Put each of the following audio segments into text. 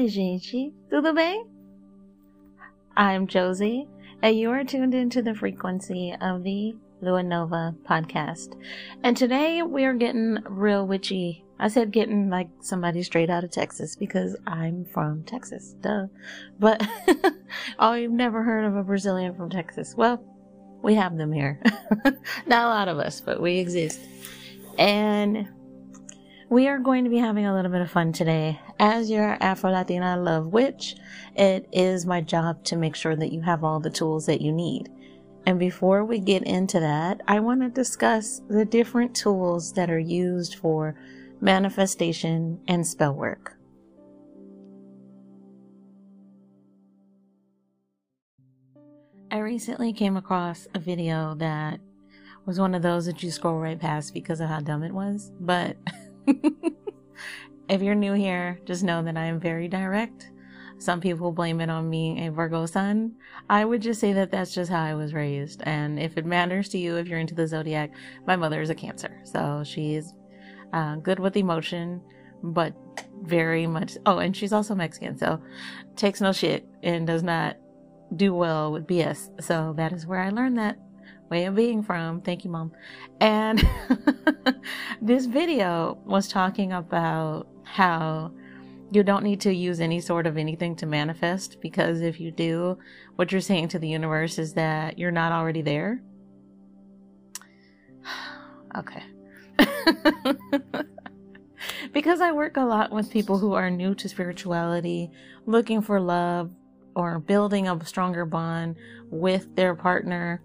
Fala, gente. Tudo bem? I'm Josie, and you are tuned into the frequency of the Lua Nova podcast. And today we are getting real witchy. I said getting like somebody straight out of Texas because I'm from Texas. Duh. But oh, you've never heard of a Brazilian from Texas. Well, we have them here. Not a lot of us, but we exist. And we are going to be having a little bit of fun today. As your Afro Latina love witch, it is my job to make sure that you have all the tools that you need. And before we get into that, I want to discuss the different tools that are used for manifestation and spell work. I recently came across a video that was one of those that you scroll right past because of how dumb it was. But if you're new here, just know that I am very direct. Some people blame it on being a Virgo sun. I would just say that that's just how I was raised. And if it matters to you, if you're into the zodiac, my mother is a Cancer. So she's uh, good with emotion, but very much. Oh, and she's also Mexican. So takes no shit and does not do well with BS. So that is where I learned that way of being from. Thank you, mom. And this video was talking about how you don't need to use any sort of anything to manifest because if you do, what you're saying to the universe is that you're not already there. okay. because I work a lot with people who are new to spirituality, looking for love or building a stronger bond with their partner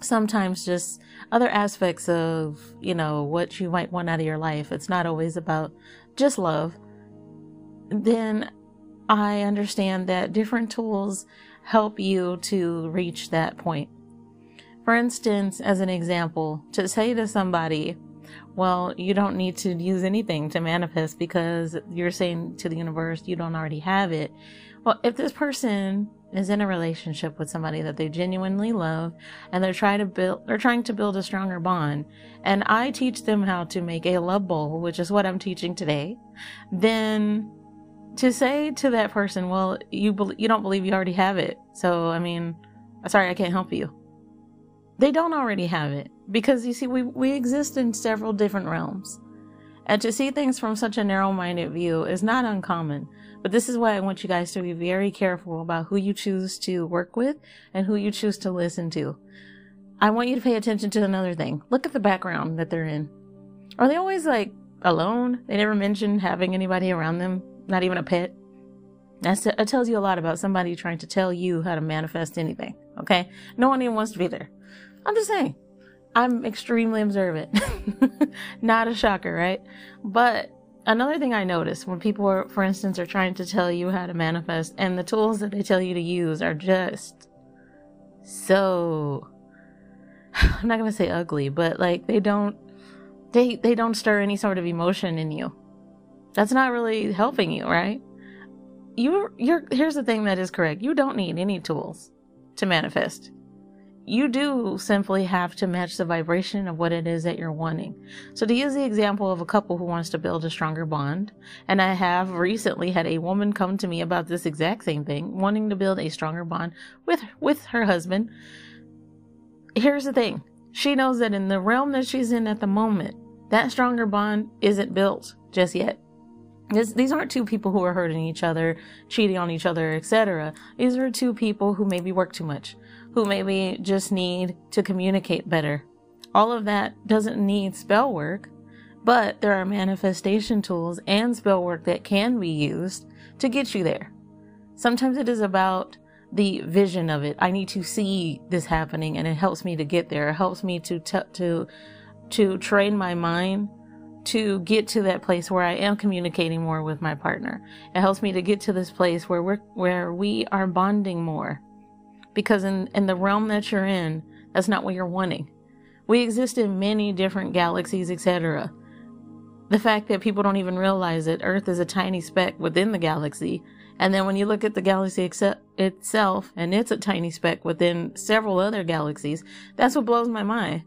sometimes just other aspects of, you know, what you might want out of your life. It's not always about just love. Then I understand that different tools help you to reach that point. For instance, as an example, to say to somebody, well, you don't need to use anything to manifest because you're saying to the universe you don't already have it. Well, if this person is in a relationship with somebody that they genuinely love and they're trying to build they're trying to build a stronger bond and I teach them how to make a love bowl, which is what I'm teaching today, then to say to that person, well, you be- you don't believe you already have it. So, I mean, sorry, I can't help you. They don't already have it because you see we we exist in several different realms. And to see things from such a narrow-minded view is not uncommon. But this is why I want you guys to be very careful about who you choose to work with and who you choose to listen to. I want you to pay attention to another thing. Look at the background that they're in. Are they always like alone? They never mention having anybody around them, not even a pet. That's, it tells you a lot about somebody trying to tell you how to manifest anything. Okay? No one even wants to be there. I'm just saying. I'm extremely observant. not a shocker, right? But another thing I notice when people are, for instance, are trying to tell you how to manifest and the tools that they tell you to use are just so, I'm not to say ugly, but like they don't, they, they don't stir any sort of emotion in you. That's not really helping you, right? You, you're, here's the thing that is correct. You don't need any tools to manifest you do simply have to match the vibration of what it is that you're wanting. So to use the example of a couple who wants to build a stronger bond, and I have recently had a woman come to me about this exact same thing, wanting to build a stronger bond with with her husband. Here's the thing. She knows that in the realm that she's in at the moment, that stronger bond isn't built just yet. This, these aren't two people who are hurting each other, cheating on each other, etc. These are two people who maybe work too much who maybe just need to communicate better. All of that doesn't need spell work, but there are manifestation tools and spell work that can be used to get you there. Sometimes it is about the vision of it. I need to see this happening and it helps me to get there. It helps me to t- to to train my mind to get to that place where I am communicating more with my partner. It helps me to get to this place where we're where we are bonding more because in, in the realm that you're in, that's not what you're wanting. We exist in many different galaxies, etc. The fact that people don't even realize that Earth is a tiny speck within the galaxy, and then when you look at the galaxy itself, and it's a tiny speck within several other galaxies, that's what blows my mind.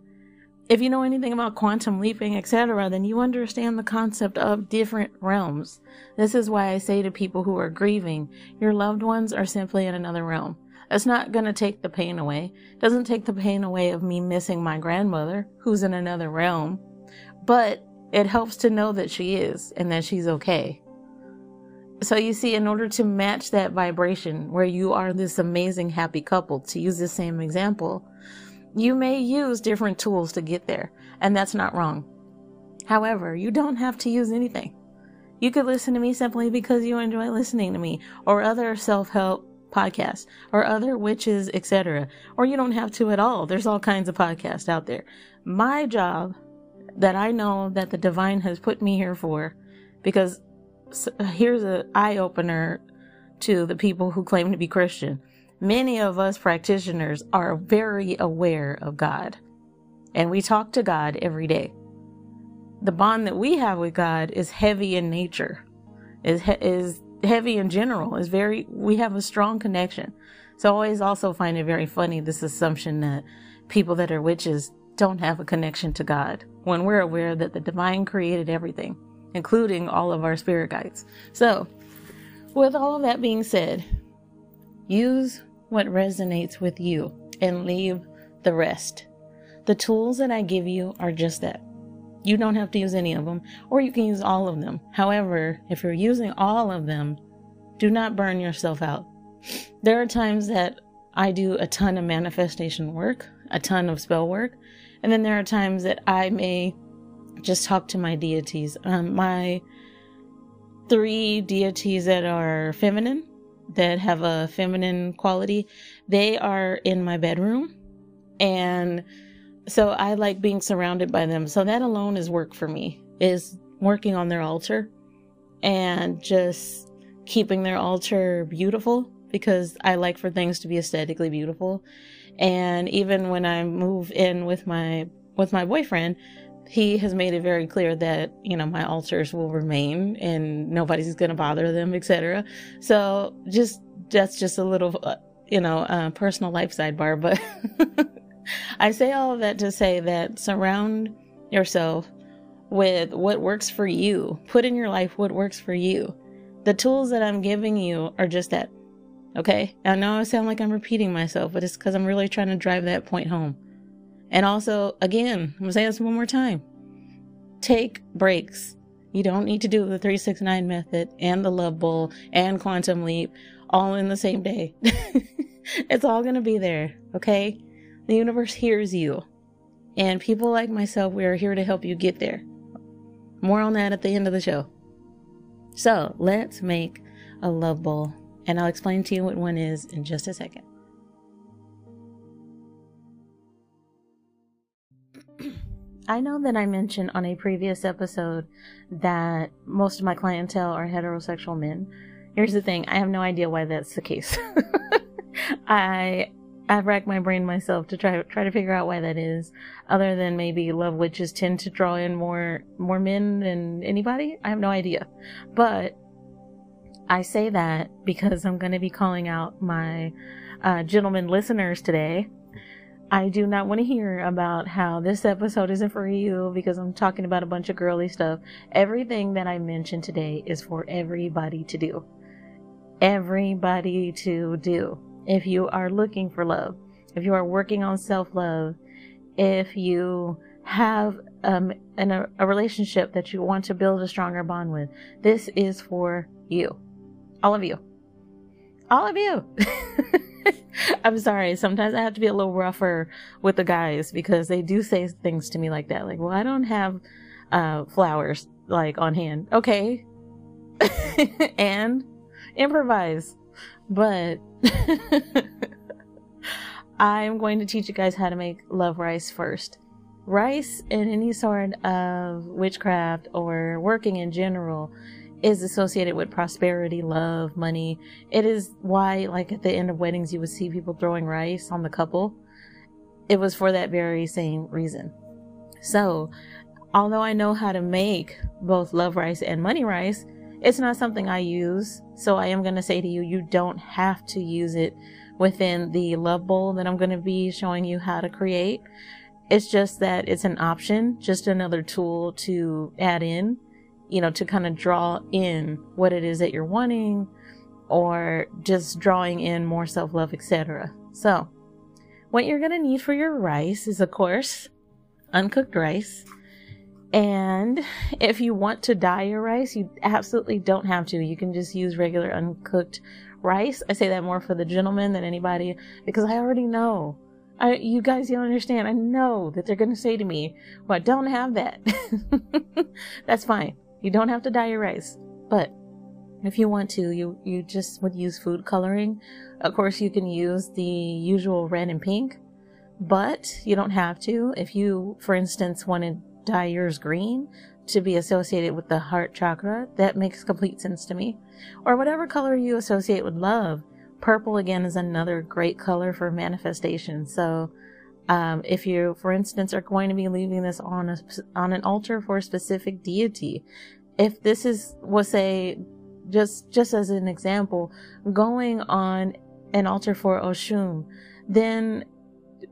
if you know anything about quantum leaping, etc., then you understand the concept of different realms. This is why I say to people who are grieving, your loved ones are simply in another realm. It's not going to take the pain away. Doesn't take the pain away of me missing my grandmother, who's in another realm, but it helps to know that she is and that she's okay. So you see, in order to match that vibration where you are this amazing happy couple, to use the same example, you may use different tools to get there, and that's not wrong. However, you don't have to use anything. You could listen to me simply because you enjoy listening to me, or other self help podcasts, or other witches, etc. Or you don't have to at all. There's all kinds of podcasts out there. My job that I know that the divine has put me here for, because here's an eye opener to the people who claim to be Christian many of us practitioners are very aware of God and we talk to God every day. The bond that we have with God is heavy in nature, is, is heavy in general, is very, we have a strong connection. So I always also find it very funny this assumption that people that are witches don't have a connection to God when we're aware that the divine created everything, including all of our spirit guides. So, with all of that being said, use what resonates with you and leave the rest. The tools that I give you are just that. You don't have to use any of them, or you can use all of them. However, if you're using all of them, do not burn yourself out. There are times that I do a ton of manifestation work, a ton of spell work, and then there are times that I may just talk to my deities. Um, my three deities that are feminine that have a feminine quality, they are in my bedroom. And so I like being surrounded by them. So that alone is work for me, is working on their altar and just keeping their altar beautiful because I like for things to be aesthetically beautiful. And even when I move in with my with my boyfriend, he has made it very clear that you know my altars will remain and nobody's going to bother them etc so just that's just a little uh, you know uh, personal life sidebar but i say all of that to say that surround yourself with what works for you put in your life what works for you the tools that i'm giving you are just that okay i know i sound like i'm repeating myself but it's because i'm really trying to drive that point home and also, again, I'm gonna say this one more time. Take breaks. You don't need to do the 369 method and the love bowl and quantum leap all in the same day. it's all gonna be there, okay? The universe hears you. And people like myself, we are here to help you get there. More on that at the end of the show. So let's make a love bowl, and I'll explain to you what one is in just a second. I know that I mentioned on a previous episode that most of my clientele are heterosexual men. Here's the thing, I have no idea why that's the case. I I've racked my brain myself to try try to figure out why that is. Other than maybe love witches tend to draw in more more men than anybody. I have no idea. But I say that because I'm going to be calling out my uh, gentlemen listeners today I do not want to hear about how this episode isn't for you because I'm talking about a bunch of girly stuff. Everything that I mentioned today is for everybody to do. Everybody to do. If you are looking for love, if you are working on self love, if you have um, an, a, relationship that you want to build a stronger bond with, this is for you. All of you. All of you. I'm sorry. Sometimes I have to be a little rougher with the guys because they do say things to me like that. Like, well, I don't have uh, flowers like on hand. Okay. and improvise. But I'm going to teach you guys how to make love rice first. Rice in any sort of witchcraft or working in general is associated with prosperity, love, money. It is why, like at the end of weddings, you would see people throwing rice on the couple. It was for that very same reason. So, although I know how to make both love rice and money rice, it's not something I use. So, I am going to say to you, you don't have to use it within the love bowl that I'm going to be showing you how to create. It's just that it's an option, just another tool to add in, you know, to kind of draw in what it is that you're wanting or just drawing in more self love, etc. So, what you're going to need for your rice is, of course, uncooked rice. And if you want to dye your rice, you absolutely don't have to. You can just use regular uncooked rice. I say that more for the gentleman than anybody because I already know. I, you guys don't understand. I know that they're going to say to me, well, I don't have that. That's fine. You don't have to dye your rice. But if you want to, you, you just would use food coloring. Of course, you can use the usual red and pink, but you don't have to. If you, for instance, want to dye yours green to be associated with the heart chakra, that makes complete sense to me. Or whatever color you associate with love. Purple again is another great color for manifestation. So, um, if you, for instance, are going to be leaving this on a, on an altar for a specific deity, if this is, we'll say, just just as an example, going on an altar for Oshun, then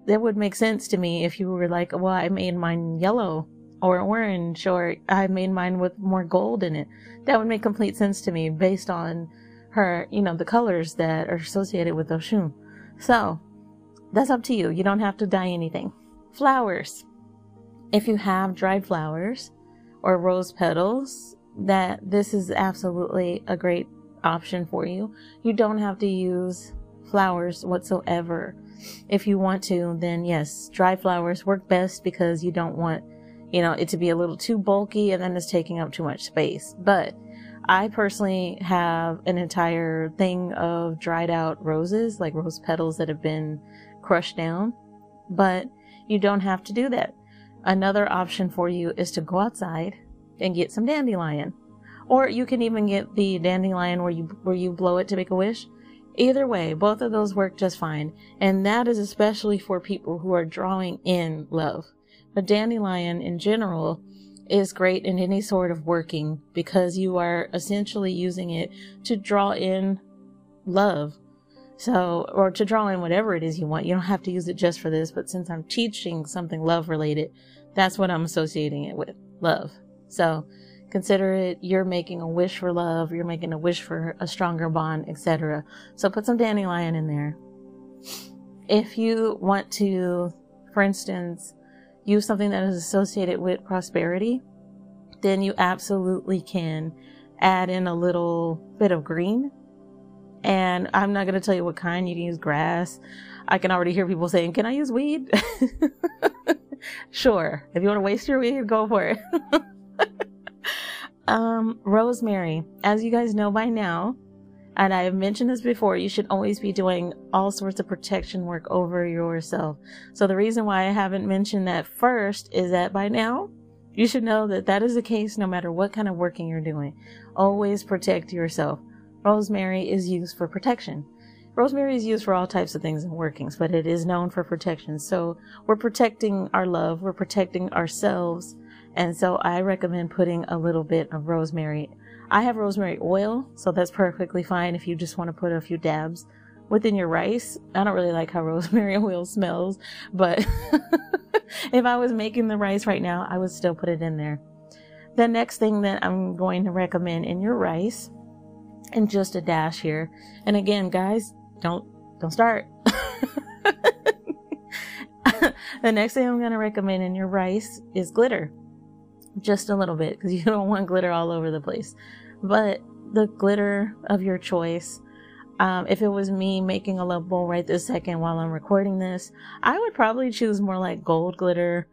that would make sense to me if you were like, well, I made mine yellow or orange, or I made mine with more gold in it. That would make complete sense to me based on her, you know, the colors that are associated with Oshun. So that's up to you. You don't have to dye anything. Flowers. If you have dried flowers or rose petals, that this is absolutely a great option for you. You don't have to use flowers whatsoever. If you want to, then yes, dry flowers work best because you don't want, you know, it to be a little too bulky and then it's taking up too much space. But I personally have an entire thing of dried out roses, like rose petals that have been crushed down. But you don't have to do that. Another option for you is to go outside and get some dandelion. Or you can even get the dandelion where you where you blow it to make a wish. Either way, both of those work just fine, and that is especially for people who are drawing in love. A dandelion in general is great in any sort of working because you are essentially using it to draw in love. So, or to draw in whatever it is you want. You don't have to use it just for this, but since I'm teaching something love related, that's what I'm associating it with love. So consider it you're making a wish for love, you're making a wish for a stronger bond, etc. So put some dandelion in there. If you want to, for instance, use something that is associated with prosperity, then you absolutely can add in a little bit of green. And I'm not going to tell you what kind. You can use grass. I can already hear people saying, Can I use weed? sure. If you want to waste your weed, go for it. um, rosemary. As you guys know by now, and I have mentioned this before, you should always be doing all sorts of protection work over yourself. So the reason why I haven't mentioned that first is that by now, you should know that that is the case no matter what kind of working you're doing. Always protect yourself. Rosemary is used for protection. Rosemary is used for all types of things and workings, but it is known for protection. So we're protecting our love, we're protecting ourselves, and so I recommend putting a little bit of rosemary. I have rosemary oil, so that's perfectly fine if you just want to put a few dabs within your rice. I don't really like how rosemary oil smells, but if I was making the rice right now, I would still put it in there. The next thing that I'm going to recommend in your rice, and just a dash here, and again, guys, don't don't start. the next thing I'm going to recommend in your rice is glitter just a little bit because you don't want glitter all over the place. But the glitter of your choice. Um, if it was me making a love bowl right this second while I'm recording this, I would probably choose more like gold glitter,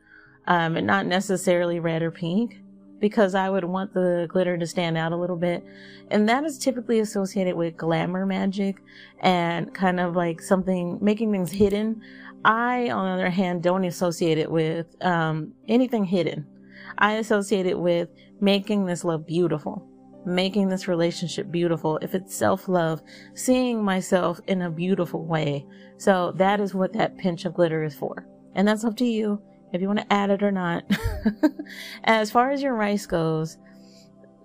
um, and not necessarily red or pink because I would want the glitter to stand out a little bit. And that is typically associated with glamour magic and kind of like something making things hidden. I, on the other hand, don't associate it with um, anything hidden. I associate it with making this love beautiful, making this relationship beautiful. If it's self love, seeing myself in a beautiful way. So that is what that pinch of glitter is for. And that's up to you if you want to add it or not. as far as your rice goes,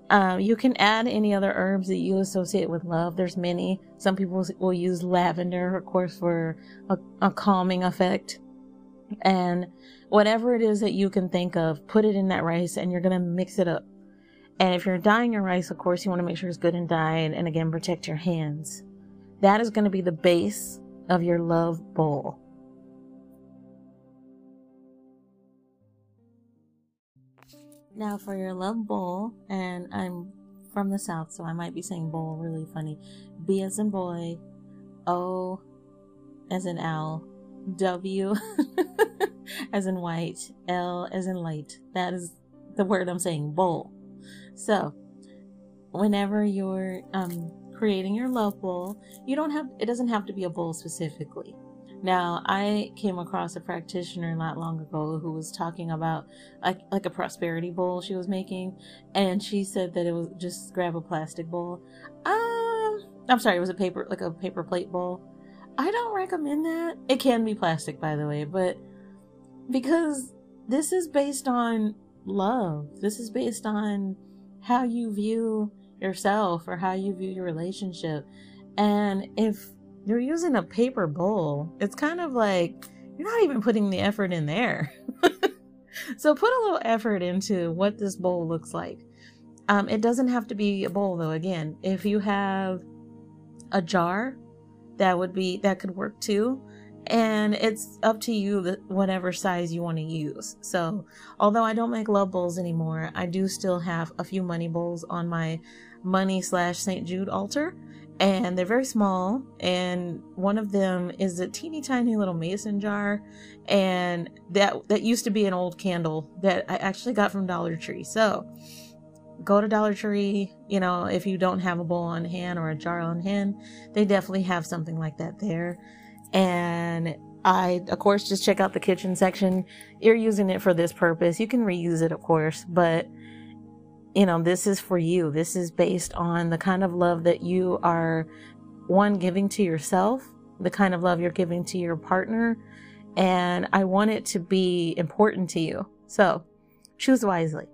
um, you can add any other herbs that you associate with love. There's many. Some people will use lavender, of course, for a, a calming effect. And whatever it is that you can think of, put it in that rice and you're going to mix it up. And if you're dyeing your rice, of course, you want to make sure it's good and dyed. And again, protect your hands. That is going to be the base of your love bowl. Now, for your love bowl, and I'm from the South, so I might be saying bowl really funny. B as in boy, O as in owl, W as in white, L as in light. That is the word I'm saying, bowl. So, whenever you're um, creating your love bowl, you don't have, it doesn't have to be a bowl specifically. Now, I came across a practitioner not long ago who was talking about like like a prosperity bowl she was making, and she said that it was just grab a plastic bowl. Um, I'm sorry, it was a paper like a paper plate bowl. I don't recommend that. It can be plastic, by the way, but because this is based on love. This is based on how you view yourself or how you view your relationship. And if you're using a paper bowl, it's kind of like you're not even putting the effort in there. so put a little effort into what this bowl looks like. Um, it doesn't have to be a bowl though. Again, if you have a jar, that would be that could work too. And it's up to you whatever size you want to use. So, although I don't make love bowls anymore, I do still have a few money bowls on my money slash St. Jude altar and they're very small and one of them is a teeny tiny little mason jar and that that used to be an old candle that I actually got from Dollar Tree. So go to Dollar Tree, you know, if you don't have a bowl on hand or a jar on hand, they definitely have something like that there. And I, of course, just check out the kitchen section. You're using it for this purpose. You can reuse it, of course, but you know, this is for you. This is based on the kind of love that you are, one, giving to yourself, the kind of love you're giving to your partner. And I want it to be important to you. So choose wisely.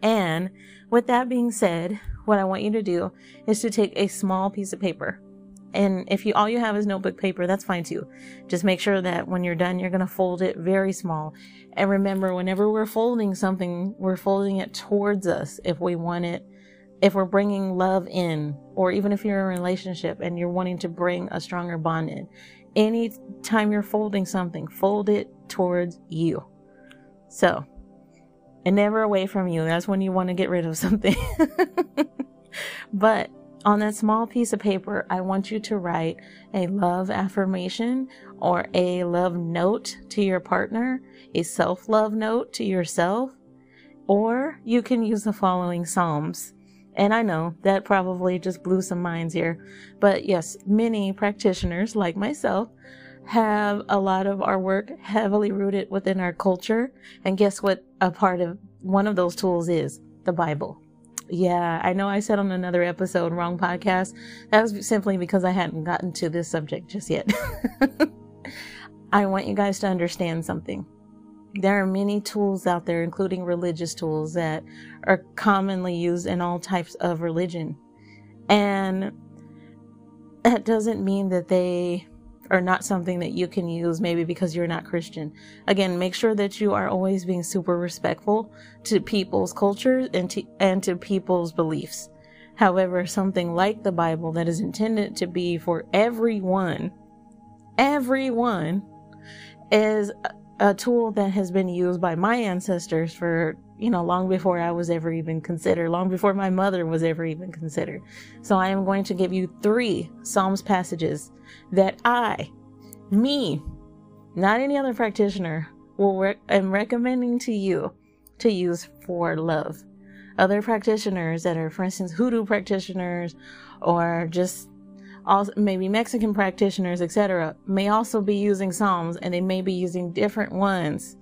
And with that being said, what I want you to do is to take a small piece of paper and if you all you have is notebook paper, that's fine too. Just make sure that when you're done, you're going to fold it very small. And remember, whenever we're folding something, we're folding it towards us if we want it, if we're bringing love in, or even if you're in a relationship and you're wanting to bring a stronger bond in. Anytime you're folding something, fold it towards you. So, and never away from you. That's when you want to get rid of something. but on that small piece of paper, I want you to write a love affirmation or a love note to your partner, a self love note to yourself, or you can use the following Psalms. And I know that probably just blew some minds here, but yes, many practitioners like myself have a lot of our work heavily rooted within our culture. And guess what? A part of one of those tools is the Bible. Yeah, I know I said on another episode, wrong podcast. That was simply because I hadn't gotten to this subject just yet. I want you guys to understand something. There are many tools out there, including religious tools, that are commonly used in all types of religion. And that doesn't mean that they or not something that you can use maybe because you're not Christian. Again, make sure that you are always being super respectful to people's cultures and to, and to people's beliefs. However, something like the Bible that is intended to be for everyone, everyone is a tool that has been used by my ancestors for, you know, long before I was ever even considered, long before my mother was ever even considered. So I am going to give you three Psalms passages that I, me, not any other practitioner, will rec- am recommending to you to use for love. Other practitioners that are, for instance, hoodoo practitioners or just also maybe Mexican practitioners, etc., may also be using Psalms and they may be using different ones.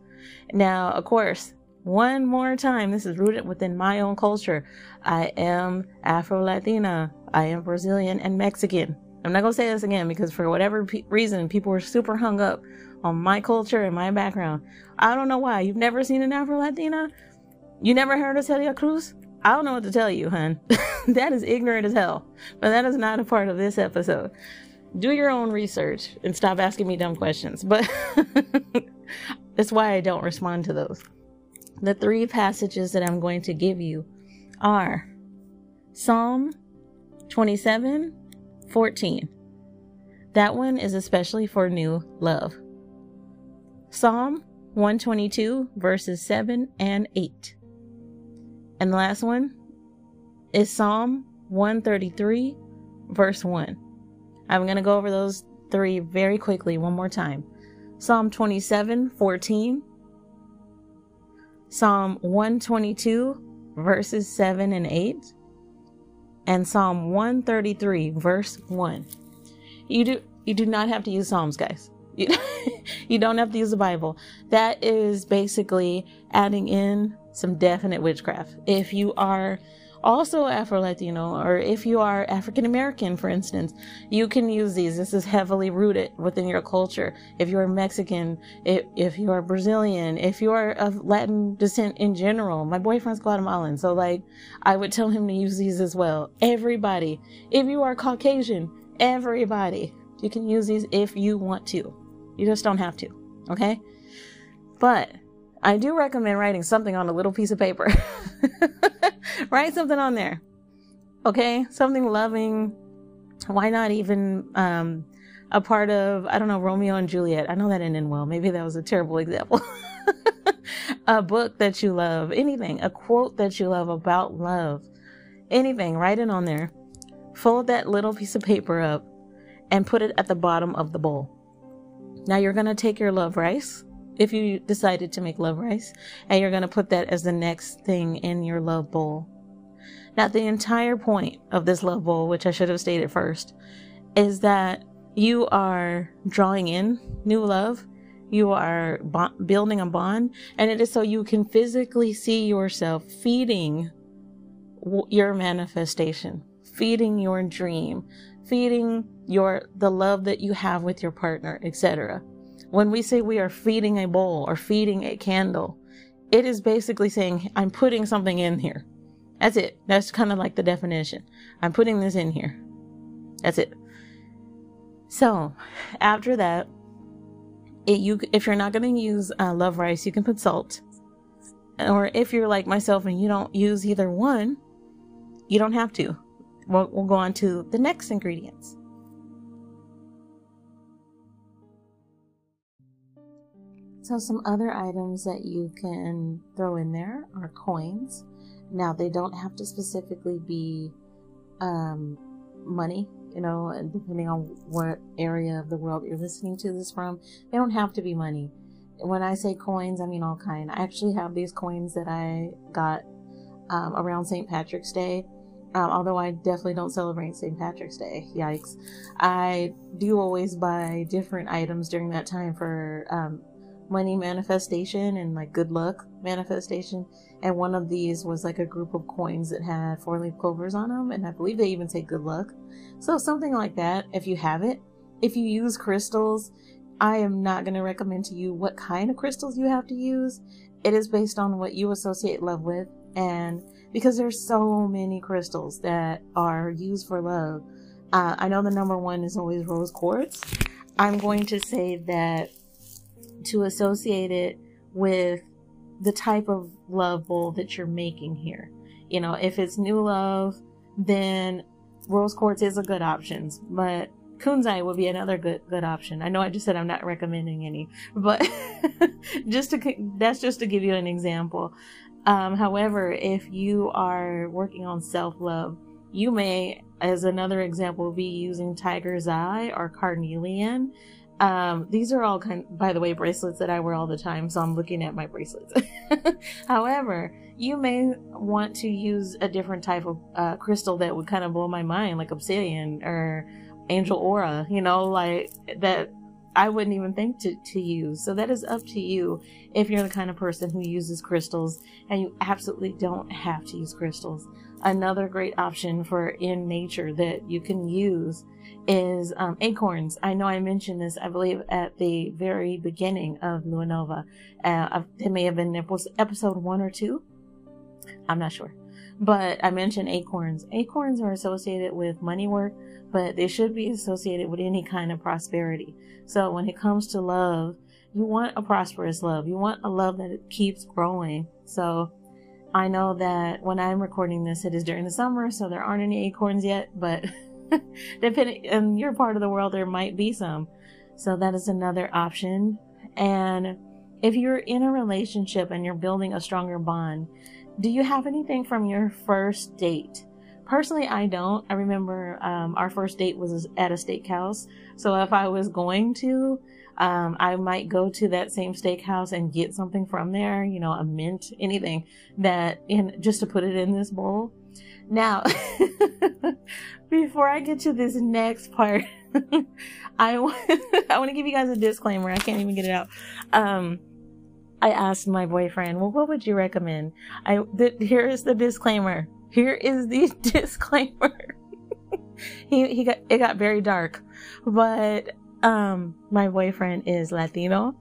Now, of course, one more time, this is rooted within my own culture. I am Afro Latina, I am Brazilian and Mexican. I'm not going to say this again because for whatever reason, people were super hung up on my culture and my background. I don't know why. You've never seen an Afro Latina? You never heard of Celia Cruz? I don't know what to tell you, hun. that is ignorant as hell. But that is not a part of this episode. Do your own research and stop asking me dumb questions. But That's why I don't respond to those. The three passages that I'm going to give you are Psalm 27 14. That one is especially for new love. Psalm 122, verses 7 and 8. And the last one is Psalm 133, verse 1. I'm going to go over those three very quickly one more time. Psalm 27, 14. Psalm 122, verses 7 and 8. And Psalm 133, verse 1. You do you do not have to use Psalms, guys. You, you don't have to use the Bible. That is basically adding in some definite witchcraft. If you are also Afro Latino, or if you are African American, for instance, you can use these. This is heavily rooted within your culture. If you are Mexican, if, if you are Brazilian, if you are of Latin descent in general, my boyfriend's Guatemalan, so like I would tell him to use these as well. Everybody. If you are Caucasian, everybody. You can use these if you want to. You just don't have to. Okay? But I do recommend writing something on a little piece of paper. Write something on there. Okay? Something loving. Why not even um, a part of, I don't know, Romeo and Juliet? I know that ended well. Maybe that was a terrible example. a book that you love, anything, a quote that you love about love, anything, write it on there. Fold that little piece of paper up and put it at the bottom of the bowl. Now you're going to take your love rice, if you decided to make love rice, and you're going to put that as the next thing in your love bowl. Now, the entire point of this love bowl, which I should have stated first, is that you are drawing in new love. You are building a bond, and it is so you can physically see yourself feeding w- your manifestation, feeding your dream, feeding your the love that you have with your partner, etc. When we say we are feeding a bowl or feeding a candle, it is basically saying I'm putting something in here. That's it. That's kind of like the definition. I'm putting this in here. That's it. So, after that, it, you if you're not going to use uh, love rice, you can put salt. Or if you're like myself and you don't use either one, you don't have to we'll, we'll go on to the next ingredients. So, some other items that you can throw in there are coins. Now, they don't have to specifically be um, money, you know, depending on what area of the world you're listening to this from, they don't have to be money. When I say coins, I mean all kind. I actually have these coins that I got um, around St. Patrick's Day um, although I definitely don't celebrate St. Patrick's Day. Yikes. I do always buy different items during that time for um, money manifestation and like good luck manifestation. And one of these was like a group of coins that had four leaf clovers on them. And I believe they even say good luck. So something like that, if you have it. If you use crystals, I am not going to recommend to you what kind of crystals you have to use. It is based on what you associate love with. And because there's so many crystals that are used for love. Uh, I know the number one is always rose quartz. I'm going to say that to associate it with the type of love bowl that you're making here. You know, if it's new love, then rose quartz is a good option, but kunzite would be another good good option. I know I just said I'm not recommending any, but just to that's just to give you an example. Um, however, if you are working on self love, you may, as another example, be using tiger's eye or carnelian. Um, these are all kind, by the way, bracelets that I wear all the time, so I'm looking at my bracelets. However, you may want to use a different type of uh, crystal that would kind of blow my mind, like obsidian or angel aura, you know, like that I wouldn't even think to, to use. So that is up to you if you're the kind of person who uses crystals and you absolutely don't have to use crystals. Another great option for in nature that you can use is um, acorns. I know I mentioned this, I believe, at the very beginning of Lua Nova. Uh, it may have been episode one or two. I'm not sure. But I mentioned acorns. Acorns are associated with money work, but they should be associated with any kind of prosperity. So when it comes to love, you want a prosperous love. You want a love that keeps growing. So I know that when I'm recording this, it is during the summer, so there aren't any acorns yet, but depending in your part of the world, there might be some. So that is another option. And if you're in a relationship and you're building a stronger bond, do you have anything from your first date? Personally, I don't. I remember um, our first date was at a steakhouse. So if I was going to, um, I might go to that same steakhouse and get something from there, you know, a mint, anything that in just to put it in this bowl. Now, before I get to this next part, I want to give you guys a disclaimer. I can't even get it out. Um, I asked my boyfriend, well, what would you recommend? I, th- here is the disclaimer. Here is the disclaimer. he, he got, it got very dark, but, um, my boyfriend is Latino.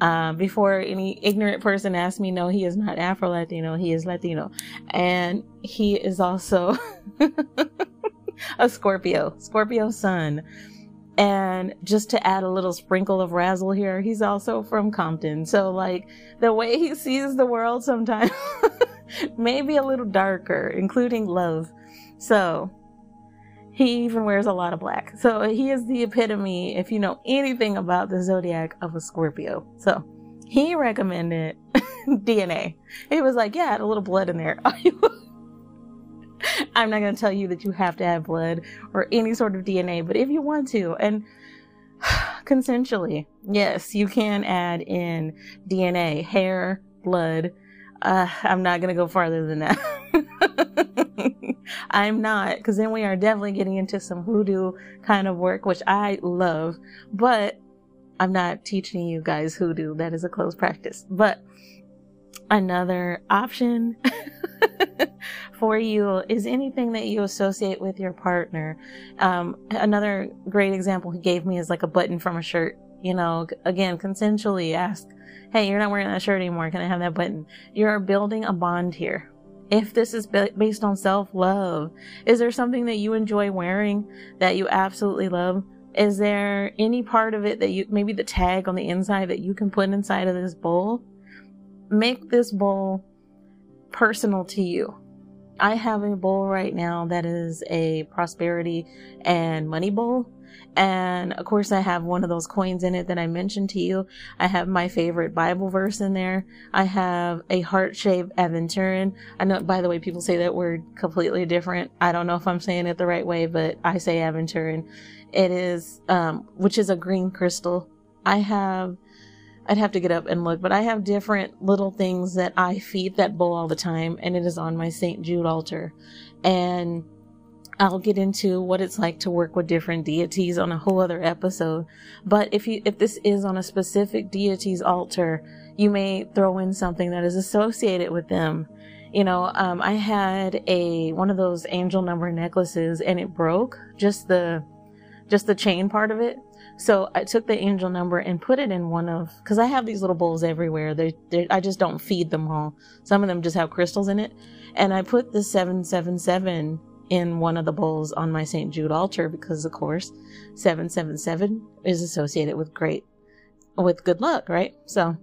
Uh, before any ignorant person asks me, no, he is not Afro Latino. He is Latino. And he is also a Scorpio, Scorpio sun. And just to add a little sprinkle of razzle here, he's also from Compton. So like the way he sees the world sometimes maybe a little darker, including love. So he even wears a lot of black. So he is the epitome, if you know anything about the zodiac, of a Scorpio. So he recommended DNA. He was like, yeah, add a little blood in there. I'm not going to tell you that you have to have blood or any sort of DNA, but if you want to, and consensually, yes, you can add in DNA, hair, blood. Uh, I'm not going to go farther than that. I'm not, because then we are definitely getting into some hoodoo kind of work, which I love, but I'm not teaching you guys hoodoo. That is a closed practice. But another option for you is anything that you associate with your partner. Um, another great example he gave me is like a button from a shirt. You know, again, consensually ask, Hey, you're not wearing that shirt anymore. Can I have that button? You're building a bond here. If this is based on self love, is there something that you enjoy wearing that you absolutely love? Is there any part of it that you, maybe the tag on the inside that you can put inside of this bowl? Make this bowl personal to you. I have a bowl right now that is a prosperity and money bowl. And of course, I have one of those coins in it that I mentioned to you. I have my favorite Bible verse in there. I have a heart shaped aventurine. I know, by the way, people say that word completely different. I don't know if I'm saying it the right way, but I say aventurine. It is, um, which is a green crystal. I have I'd have to get up and look, but I have different little things that I feed that bowl all the time, and it is on my St. Jude altar. And I'll get into what it's like to work with different deities on a whole other episode. But if you, if this is on a specific deity's altar, you may throw in something that is associated with them. You know, um, I had a, one of those angel number necklaces and it broke, just the, just the chain part of it. So I took the angel number and put it in one of, cause I have these little bowls everywhere. They, I just don't feed them all. Some of them just have crystals in it. And I put the 777 in one of the bowls on my St. Jude altar because of course 777 is associated with great, with good luck, right? So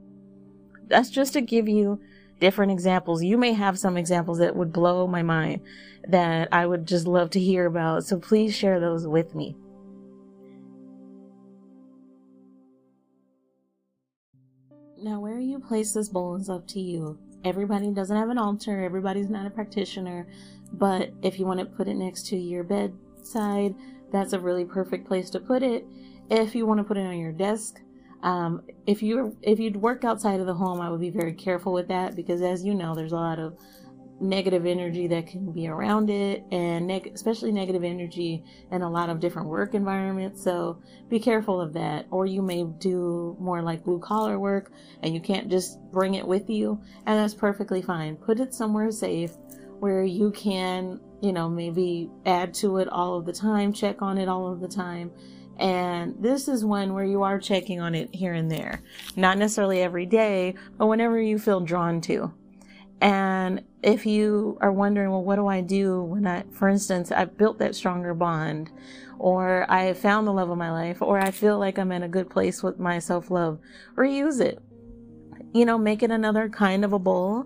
that's just to give you different examples. You may have some examples that would blow my mind that I would just love to hear about. So please share those with me. Now, where you place this bowl is up to you. Everybody doesn't have an altar, everybody's not a practitioner, but if you want to put it next to your bedside, that's a really perfect place to put it. If you want to put it on your desk, um, if you if you'd work outside of the home, I would be very careful with that because, as you know, there's a lot of negative energy that can be around it and neg- especially negative energy in a lot of different work environments. So be careful of that. Or you may do more like blue collar work and you can't just bring it with you and that's perfectly fine. Put it somewhere safe where you can you know maybe add to it all of the time check on it all of the time and this is one where you are checking on it here and there not necessarily every day but whenever you feel drawn to And if you are wondering, well, what do I do when I, for instance, I built that stronger bond, or I found the love of my life, or I feel like I'm in a good place with my self love, reuse it. You know, make it another kind of a bowl.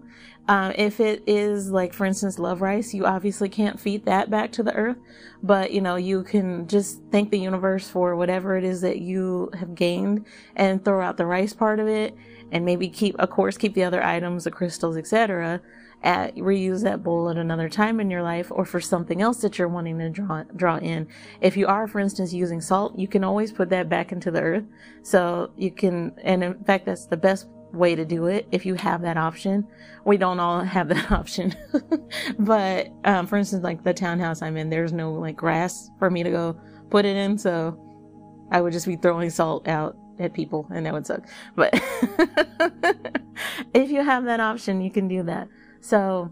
Uh, if it is like, for instance, love rice, you obviously can't feed that back to the earth, but you know, you can just thank the universe for whatever it is that you have gained and throw out the rice part of it and maybe keep, of course, keep the other items, the crystals, etc. At reuse that bowl at another time in your life or for something else that you're wanting to draw draw in. If you are, for instance, using salt, you can always put that back into the earth. So you can, and in fact, that's the best way to do it if you have that option. We don't all have that option, but um, for instance, like the townhouse I'm in, there's no like grass for me to go put it in, so I would just be throwing salt out at people and that would suck. But if you have that option, you can do that. So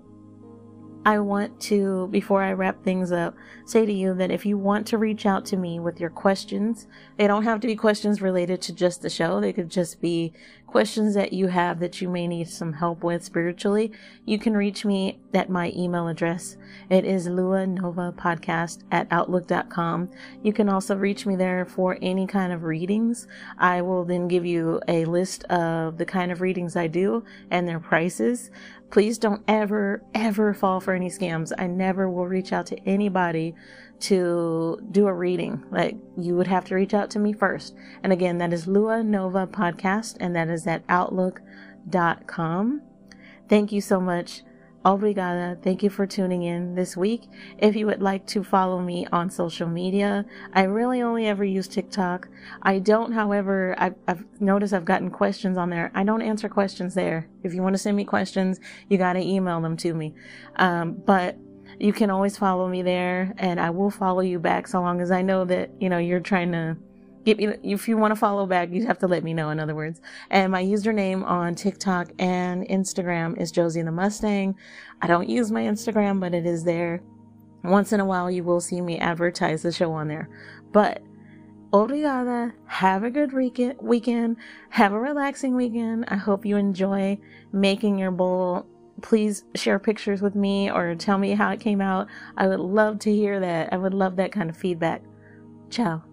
I want to, before I wrap things up, say to you that if you want to reach out to me with your questions, they don't have to be questions related to just the show. They could just be questions that you have that you may need some help with spiritually. You can reach me at my email address. It is luanovapodcast at outlook.com. You can also reach me there for any kind of readings. I will then give you a list of the kind of readings I do and their prices. Please don't ever, ever fall for any scams. I never will reach out to anybody to do a reading. Like you would have to reach out to me first. And again, that is Lua Nova Podcast, and that is at outlook.com. Thank you so much. Obrigada. Thank you for tuning in this week. If you would like to follow me on social media, I really only ever use TikTok. I don't, however, I've, I've noticed I've gotten questions on there. I don't answer questions there. If you want to send me questions, you got to email them to me. Um, but you can always follow me there and I will follow you back so long as I know that, you know, you're trying to get me, if you want to follow back, you have to let me know, in other words. And my username on TikTok and Instagram is Josie the Mustang. I don't use my Instagram, but it is there. Once in a while, you will see me advertise the show on there. But obrigada. Have a good weekend. Have a relaxing weekend. I hope you enjoy making your bowl. Please share pictures with me or tell me how it came out. I would love to hear that. I would love that kind of feedback. Ciao.